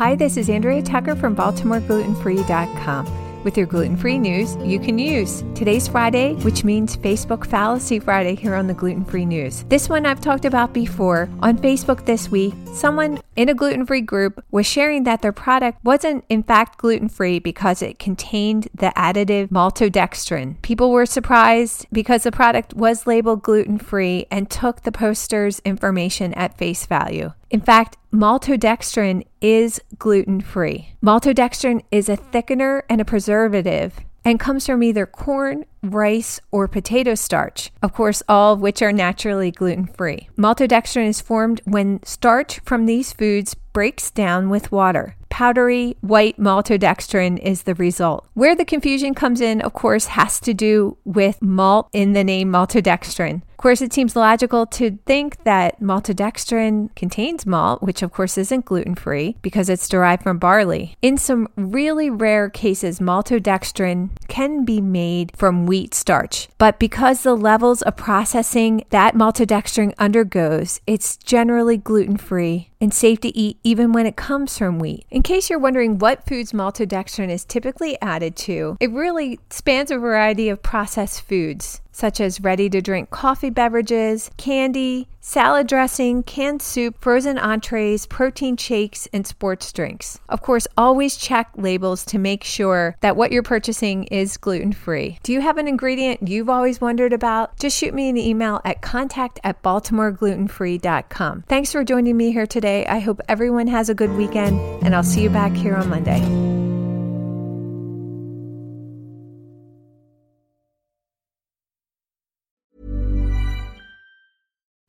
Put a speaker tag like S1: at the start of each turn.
S1: Hi, this is Andrea Tucker from BaltimoreGlutenFree.com. With your gluten free news you can use. Today's Friday, which means Facebook Fallacy Friday here on the Gluten Free News. This one I've talked about before. On Facebook this week, someone in a gluten free group was sharing that their product wasn't in fact gluten free because it contained the additive maltodextrin. People were surprised because the product was labeled gluten free and took the poster's information at face value. In fact, maltodextrin is gluten free. Maltodextrin is a thickener and a preservative and comes from either corn, rice, or potato starch, of course, all of which are naturally gluten free. Maltodextrin is formed when starch from these foods breaks down with water. Powdery white maltodextrin is the result. Where the confusion comes in, of course, has to do with malt in the name maltodextrin. Of course, it seems logical to think that maltodextrin contains malt, which of course isn't gluten free because it's derived from barley. In some really rare cases, maltodextrin can be made from wheat starch, but because the levels of processing that maltodextrin undergoes, it's generally gluten free and safe to eat even when it comes from wheat. In case you're wondering what foods maltodextrin is typically added to, it really spans a variety of processed foods such as ready to drink coffee beverages, candy, salad dressing, canned soup, frozen entrees, protein shakes, and sports drinks. Of course, always check labels to make sure that what you're purchasing is gluten free. Do you have an ingredient you've always wondered about? Just shoot me an email at contact at baltimoreglutenfree.com. Thanks for joining me here today. I hope everyone has a good weekend, and I'll see you back here on Monday.